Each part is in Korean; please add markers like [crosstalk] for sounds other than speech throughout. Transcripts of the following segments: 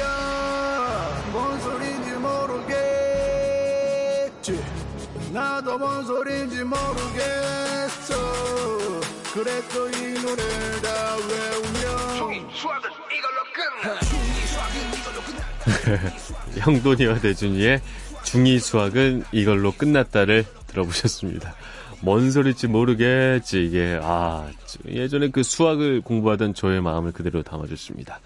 야뭔 소린지 모르겠지. 나도 뭔 소린지 모르겠어. 그래도 이 노래를 다 외우면 [laughs] 형돈이와 대준이의 중2 수학은 이걸로 끝났다를 들어보셨습니다. 뭔 소리일지 모르겠지, 이게. 아, 예전에 그 수학을 공부하던 저의 마음을 그대로 담아줬습니다.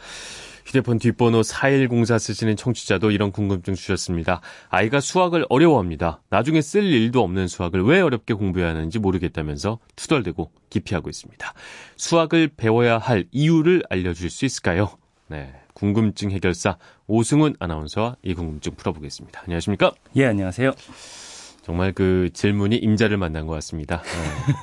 휴대폰 뒷번호 4104 쓰시는 청취자도 이런 궁금증 주셨습니다. 아이가 수학을 어려워합니다. 나중에 쓸 일도 없는 수학을 왜 어렵게 공부해야 하는지 모르겠다면서 투덜대고 기피하고 있습니다. 수학을 배워야 할 이유를 알려줄 수 있을까요? 네. 궁금증 해결사 오승훈 아나운서와 이 궁금증 풀어보겠습니다. 안녕하십니까? 예, 안녕하세요. 정말 그 질문이 임자를 만난 것 같습니다.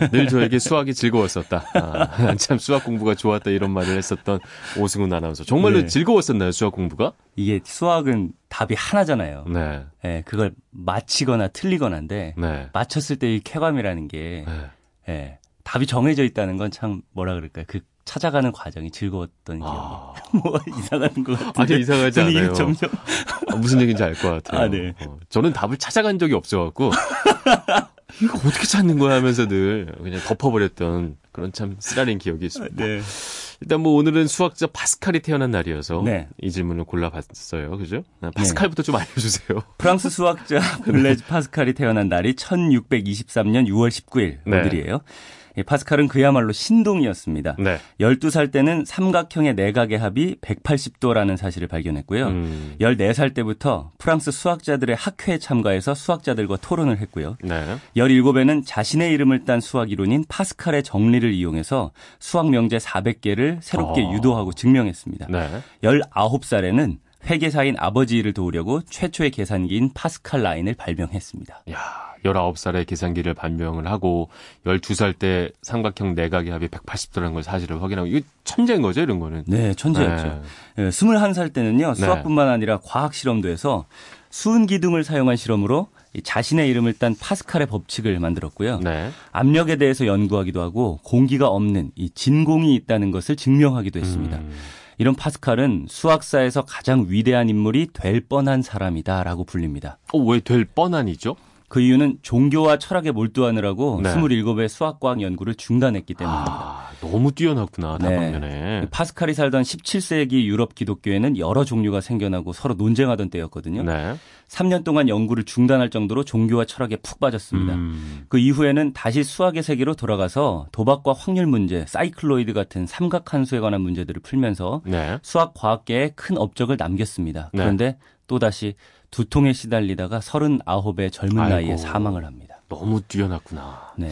어, 늘 저에게 수학이 즐거웠었다. 아, [laughs] 참 수학 공부가 좋았다 이런 말을 했었던 오승훈 아나운서. 정말로 네. 즐거웠었나요, 수학 공부가? 이게 수학은 답이 하나잖아요. 네. 예, 그걸 맞히거나 틀리거나인데 네. 맞췄을 때 이 쾌감이라는 게 네. 예, 답이 정해져 있다는 건 참 뭐라 그럴까요? 그 찾아가는 과정이 즐거웠던 기억이. 아. [laughs] 뭐 이상한 것 같은데. 아니, 이상하지 않아요. 점점 아, 무슨 얘기인지 알 것 같아요. 아, 네. 어, 저는 답을 찾아간 적이 없어갖고 [laughs] 이거 어떻게 찾는 거야 하면서 늘 그냥 덮어버렸던 그런 참 쓰라린 기억이 있습니다. 네. 일단 뭐 오늘은 수학자 파스칼이 태어난 날이어서 네. 이 질문을 골라봤어요. 그죠? 아, 파스칼부터 좀 알려주세요. [laughs] 프랑스 수학자 블레즈 파스칼이 태어난 날이 1623년 6월 19일 네. 오늘이에요. 이 파스칼은 그야말로 신동이었습니다. 네. 12살 때는 삼각형의 내각의 합이 180도라는 사실을 발견했고요. 음, 14살 때부터 프랑스 수학자들의 학회에 참가해서 수학자들과 토론을 했고요. 네. 17에는 자신의 이름을 딴 수학 이론인 파스칼의 정리를 이용해서 수학 명제 400개를 새롭게 어. 유도하고 증명했습니다. 네. 19살에는 회계사인 아버지 일을 도우려고 최초의 계산기인 파스칼 라인을 발명했습니다. 야, 19살에 계산기를 발명을 하고 12살 때 삼각형 내각의 합이 180도라는 걸 사실을 확인하고 이게 천재인 거죠, 이런 거는. 네, 천재였죠. 예, 21살 때는요, 수학뿐만 아니라 과학 실험도 해서 수은 기둥을 사용한 실험으로 이 자신의 이름을 딴 파스칼의 법칙을 만들었고요. 네. 압력에 대해서 연구하기도 하고 공기가 없는 이 진공이 있다는 것을 증명하기도 했습니다. 음, 이런 파스칼은 수학사에서 가장 위대한 인물이 될 뻔한 사람이다라고 불립니다. 어, 왜 될 뻔한이죠? 그 이유는 종교와 철학에 몰두하느라고 네. 27의 수학과학 연구를 중단했기 때문입니다. 아, 너무 뛰어났구나, 네. 다방면에. 파스칼이 살던 17세기 유럽 기독교에는 여러 종류가 생겨나고 서로 논쟁하던 때였거든요. 네. 3년 동안 연구를 중단할 정도로 종교와 철학에 푹 빠졌습니다. 음, 그 이후에는 다시 수학의 세계로 돌아가서 도박과 확률 문제, 사이클로이드 같은 삼각함수에 관한 문제들을 풀면서 네. 수학 과학계에 큰 업적을 남겼습니다. 네. 그런데 또다시 두통에 시달리다가 39의 젊은 아이고. 나이에 사망을 합니다. 너무 뛰어났구나. 네.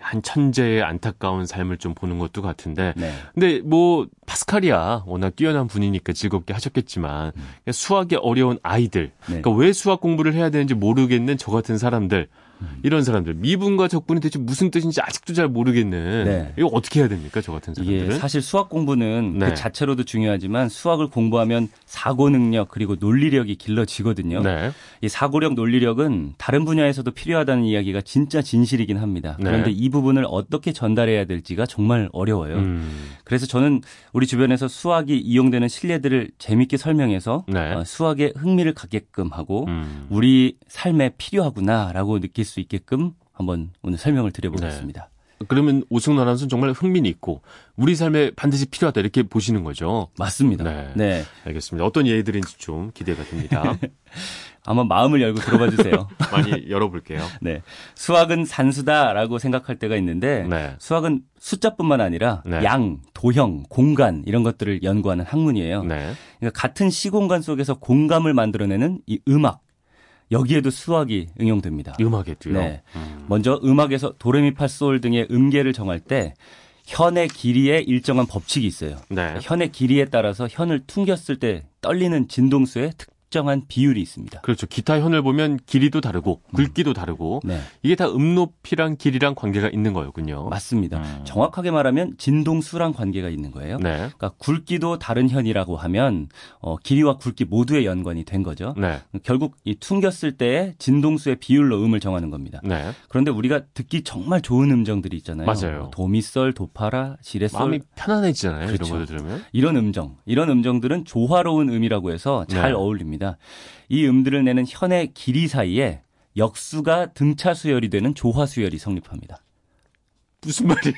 한 천재의 안타까운 삶을 좀 보는 것도 같은데. 네. 근데 뭐 파스칼이야 워낙 뛰어난 분이니까 즐겁게 하셨겠지만 그러니까 수학이 어려운 아이들, 음. 네. 그러니까 왜 수학 공부를 해야 되는지 모르겠는 저 같은 사람들, 음. 이런 사람들 미분과 적분이 대체 무슨 뜻인지 아직도 잘 모르겠는 네. 이거 어떻게 해야 됩니까 저 같은 사람들은? 사실 수학 공부는 네. 그 자체로도 중요하지만 수학을 공부하면 사고 능력 그리고 논리력이 길러지거든요. 네. 이 사고력 논리력은 다른 분야에서도 필요하다는 이야기가 진짜 진실이긴 합니다. 네. 그런데 이 부분을 어떻게 전달해야 될지가 정말 어려워요. 음, 그래서 저는 우리 주변에서 수학이 이용되는 실례들을 재밌게 설명해서 네. 어, 수학에 흥미를 갖게끔 하고 음. 우리 삶에 필요하구나라고 느낄 수 있게끔 한번 오늘 설명을 드려보겠습니다. 그러면 오승훈 아나운서는 정말 흥미는 있고 우리 삶에 반드시 필요하다 이렇게 보시는 거죠. 맞습니다. 네. 네. 알겠습니다. 어떤 예들인지 좀 기대가 됩니다. [laughs] 한번 마음을 열고 들어봐 주세요. [laughs] 많이 열어볼게요. 네. 수학은 산수다라고 생각할 때가 있는데 네. 수학은 숫자뿐만 아니라 네. 양, 도형, 공간 이런 것들을 연구하는 학문이에요. 네. 그러니까 같은 시공간 속에서 공감을 만들어내는 이 음악 여기에도 수학이 응용됩니다. 음악에도요. 네. 음. 먼저 음악에서 도레미파솔 등의 음계를 정할 때 현의 길이에 일정한 법칙이 있어요. 네. 현의 길이에 따라서 현을 퉁겼을 때 떨리는 진동수의 특 정한 비율이 있습니다. 그렇죠. 기타 현을 보면 길이도 다르고 굵기도 다르고 네. 이게 다 음높이랑 길이랑 관계가 있는 거였군요. 맞습니다. 음. 정확하게 말하면 진동수랑 관계가 있는 거예요. 네. 그러니까 굵기도 다른 현이라고 하면 어, 길이와 굵기 모두의 연관이 된 거죠. 네. 결국 이 퉁겼을 때의 진동수의 비율로 음을 정하는 겁니다. 네. 그런데 우리가 듣기 정말 좋은 음정들이 있잖아요. 맞아요. 도미솔, 도파라, 시레솔 마음이 편안해지잖아요. 그렇죠. 이런 것들 들으면. 이런 음정, 이런 음정들은 조화로운 음이라고 해서 잘 네. 어울립니다. 이 음들을 내는 현의 길이 사이에 역수가 등차 수열이 되는 조화 수열이 성립합니다. 무슨 말이에요?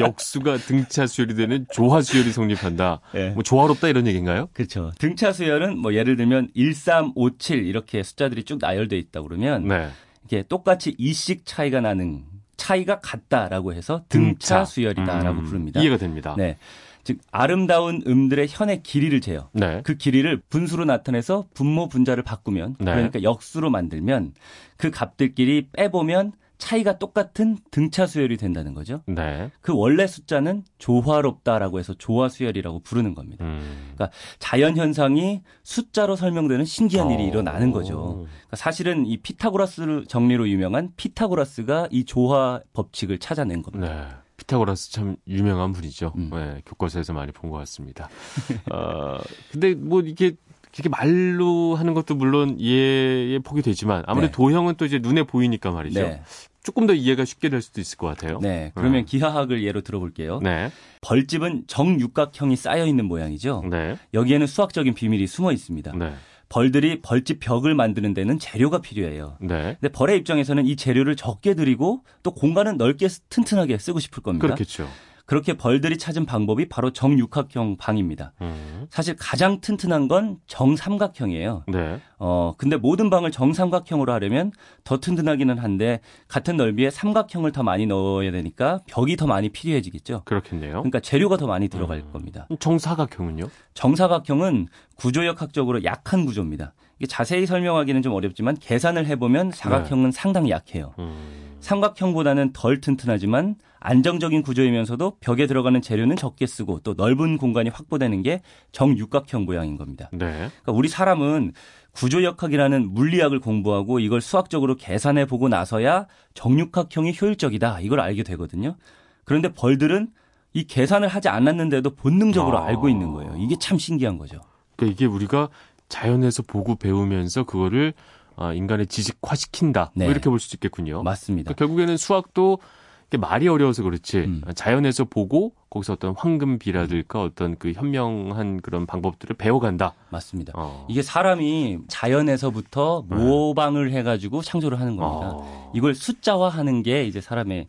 [laughs] 역수가 등차 수열이 되는 조화 수열이 성립한다. 예. 뭐 조화롭다 이런 얘기인가요? 그렇죠. 등차 수열은 뭐 예를 들면 1, 3, 5, 7 이렇게 숫자들이 쭉 나열돼 있다 그러면 네. 이게 똑같이 2씩 차이가 나는 차이가 같다라고 해서 등차 수열이다라고 음, 부릅니다. 이해가 됩니다. 네. 즉 아름다운 음들의 현의 길이를 재요. 네. 그 길이를 분수로 나타내서 분모 분자를 바꾸면 네. 그러니까 역수로 만들면 그 값들끼리 빼보면 차이가 똑같은 등차 수열이 된다는 거죠. 네. 그 원래 숫자는 조화롭다라고 해서 조화 수열이라고 부르는 겁니다. 음. 그러니까 자연 현상이 숫자로 설명되는 신기한 일이 어. 일어나는 거죠. 그러니까 사실은 이 피타고라스 정리로 유명한 피타고라스가 이 조화 법칙을 찾아낸 겁니다. 네. 피타고라스 참 유명한 분이죠. 음. 네, 교과서에서 많이 본 것 같습니다. [laughs] 어, 근데 뭐 이게 이렇게 말로 하는 것도 물론 이해의 폭이 되지만 아무래도 네. 도형은 또 이제 눈에 보이니까 말이죠. 네. 조금 더 이해가 쉽게 될 수도 있을 것 같아요. 네. 그러면 음. 기하학을 예로 들어볼게요. 네. 벌집은 정육각형이 쌓여 있는 모양이죠. 네. 여기에는 수학적인 비밀이 숨어 있습니다. 네. 벌들이 벌집 벽을 만드는 데는 재료가 필요해요. 네. 근데 벌의 입장에서는 이 재료를 적게 들이고 또 공간은 넓게 튼튼하게 쓰고 싶을 겁니다. 그렇겠죠. 그렇게 벌들이 찾은 방법이 바로 정육각형 방입니다. 음. 사실 가장 튼튼한 건 정삼각형이에요. 네. 어, 근데 모든 방을 정삼각형으로 하려면 더 튼튼하기는 한데 같은 넓이에 삼각형을 더 많이 넣어야 되니까 벽이 더 많이 필요해지겠죠. 그렇겠네요. 그러니까 재료가 더 많이 들어갈 음. 겁니다. 정사각형은요? 정사각형은 구조역학적으로 약한 구조입니다. 이게 자세히 설명하기는 좀 어렵지만 계산을 해보면 사각형은 상당히 약해요. 음. 삼각형보다는 덜 튼튼하지만 안정적인 구조이면서도 벽에 들어가는 재료는 적게 쓰고 또 넓은 공간이 확보되는 게 정육각형 모양인 겁니다. 네. 그러니까 우리 사람은 구조역학이라는 물리학을 공부하고 이걸 수학적으로 계산해 보고 나서야 정육각형이 효율적이다 이걸 알게 되거든요. 그런데 벌들은 이 계산을 하지 않았는데도 본능적으로 아. 알고 있는 거예요. 이게 참 신기한 거죠. 그러니까 이게 우리가 자연에서 보고 배우면서 그거를 아, 인간의 지식화시킨다. 네. 뭐 이렇게 볼수 있겠군요. 맞습니다. 그러니까 결국에는 수학도 이게 말이 어려워서 그렇지 음. 자연에서 보고 거기서 어떤 황금비라든가 어떤 그 현명한 그런 방법들을 배워간다. 맞습니다. 어. 이게 사람이 자연에서부터 네. 모방을 해가지고 창조를 하는 겁니다. 어. 이걸 숫자화하는 게 이제 사람의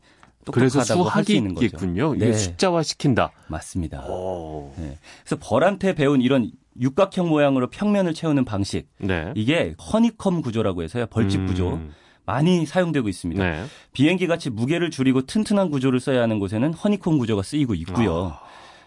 그래서 수 수학이 있는 거죠. 있겠군요. 네. 숫자화 시킨다. 맞습니다. 오. 네. 그래서 벌한테 배운 이런 육각형 모양으로 평면을 채우는 방식 네. 이게 허니컴 구조라고 해서요 벌집 음. 구조 많이 사용되고 있습니다. 네. 비행기 같이 무게를 줄이고 튼튼한 구조를 써야 하는 곳에는 허니콤 구조가 쓰이고 있고요. 아.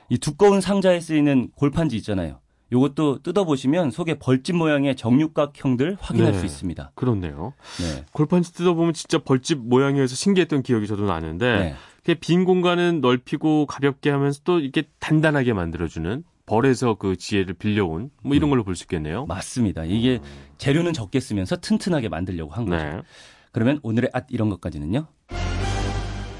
이 두꺼운 상자에 쓰이는 골판지 있잖아요. 요것도 뜯어보시면 속에 벌집 모양의 정육각형들 확인할 네. 수 있습니다. 그렇네요. 네. 골판지 뜯어보면 진짜 벌집 모양이어서 신기했던 기억이 저도 나는데 네. 빈 공간은 넓히고 가볍게 하면서 또 이렇게 단단하게 만들어주는 벌에서 그 지혜를 빌려온 뭐 이런 걸로 볼 수 있겠네요. 맞습니다. 이게 재료는 적게 쓰면서 튼튼하게 만들려고 한 거죠. 네. 그러면 오늘의 앗 이런 것까지는요.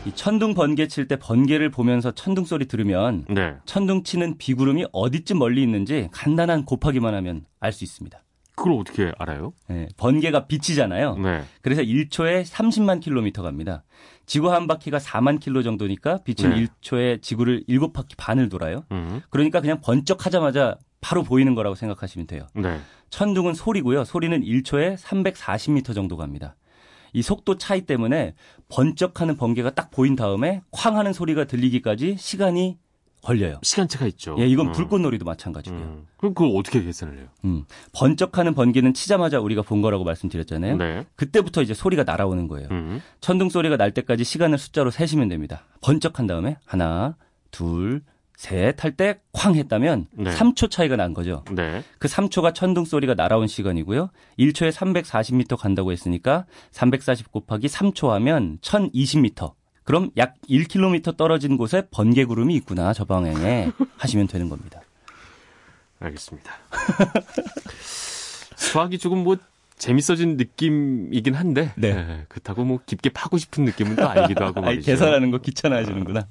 이 천둥 번개 칠 때 번개를 보면서 천둥 소리 들으면 네. 천둥 치는 비구름이 어디쯤 멀리 있는지 간단한 곱하기만 하면 알 수 있습니다. 그걸 어떻게 알아요? 예, 번개가 빛이잖아요. 네. 그래서 1초에 30만 킬로미터 갑니다. 지구 한 바퀴가 4만 킬로 정도니까 빛은 네. 1초에 지구를 7바퀴 반을 돌아요. 음. 그러니까 그냥 번쩍하자마자 바로 보이는 거라고 생각하시면 돼요. 네. 천둥은 소리고요. 소리는 1초에 340m 정도 갑니다. 이 속도 차이 때문에 번쩍하는 번개가 딱 보인 다음에 쾅 하는 소리가 들리기까지 시간이 걸려요. 시간차가 있죠. 예, 이건 음. 불꽃놀이도 마찬가지고요. 음. 그럼 그걸 어떻게 계산을 해요? 음. 번쩍하는 번개는 치자마자 우리가 본 거라고 말씀드렸잖아요. 네. 그때부터 이제 소리가 날아오는 거예요. 음. 천둥 소리가 날 때까지 시간을 숫자로 세시면 됩니다. 번쩍한 다음에 하나, 둘, 셋 할 때 쾅 했다면 네. 3초 차이가 난 거죠. 네. 그 3초가 천둥 소리가 날아온 시간이고요. 1초에 340m 간다고 했으니까 340 곱하기 3초 하면 1020m. 그럼 약 1km 떨어진 곳에 번개 구름이 있구나 저 방향에 [laughs] 하시면 되는 겁니다. 알겠습니다. [laughs] 수학이 조금 뭐 재밌어진 느낌이긴 한데 네. 예, 그렇다고 뭐 깊게 파고 싶은 느낌은 또 아니기도 하고 [laughs] 말이죠. 계산하는 거 귀찮아하시는구나.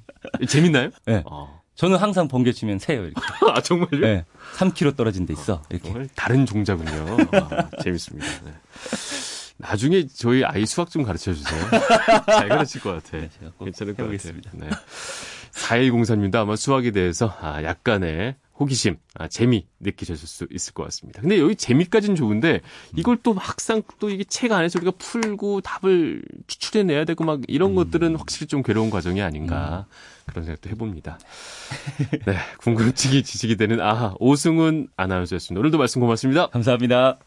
재밌나요? 네. 어. 저는 항상 번개 치면 새요 이렇게. 아 정말요? 네. 3km 떨어진 데 있어 이렇게. 정말 다른 종자군요. 아, 재밌습니다. 네. 나중에 저희 아이 수학 좀 가르쳐 주세요. [laughs] 잘 가르칠 것 같아. 네, 괜찮을 것 해보겠습니다. 같아요. 네. 4103님도 아마 수학에 대해서 아, 약간의 호기심, 아, 재미 느끼셨을 수 있을 것 같습니다. 근데 여기 재미까지는 좋은데 이걸 또 막상 또 이게 책 안에서 우리가 풀고 답을 추출해내야 되고 막 이런 것들은 확실히 좀 괴로운 과정이 아닌가 그런 생각도 해봅니다. 네, 궁금증이 지식이 되는 아하 오승훈 아나운서였습니다. 오늘도 말씀 고맙습니다. 감사합니다.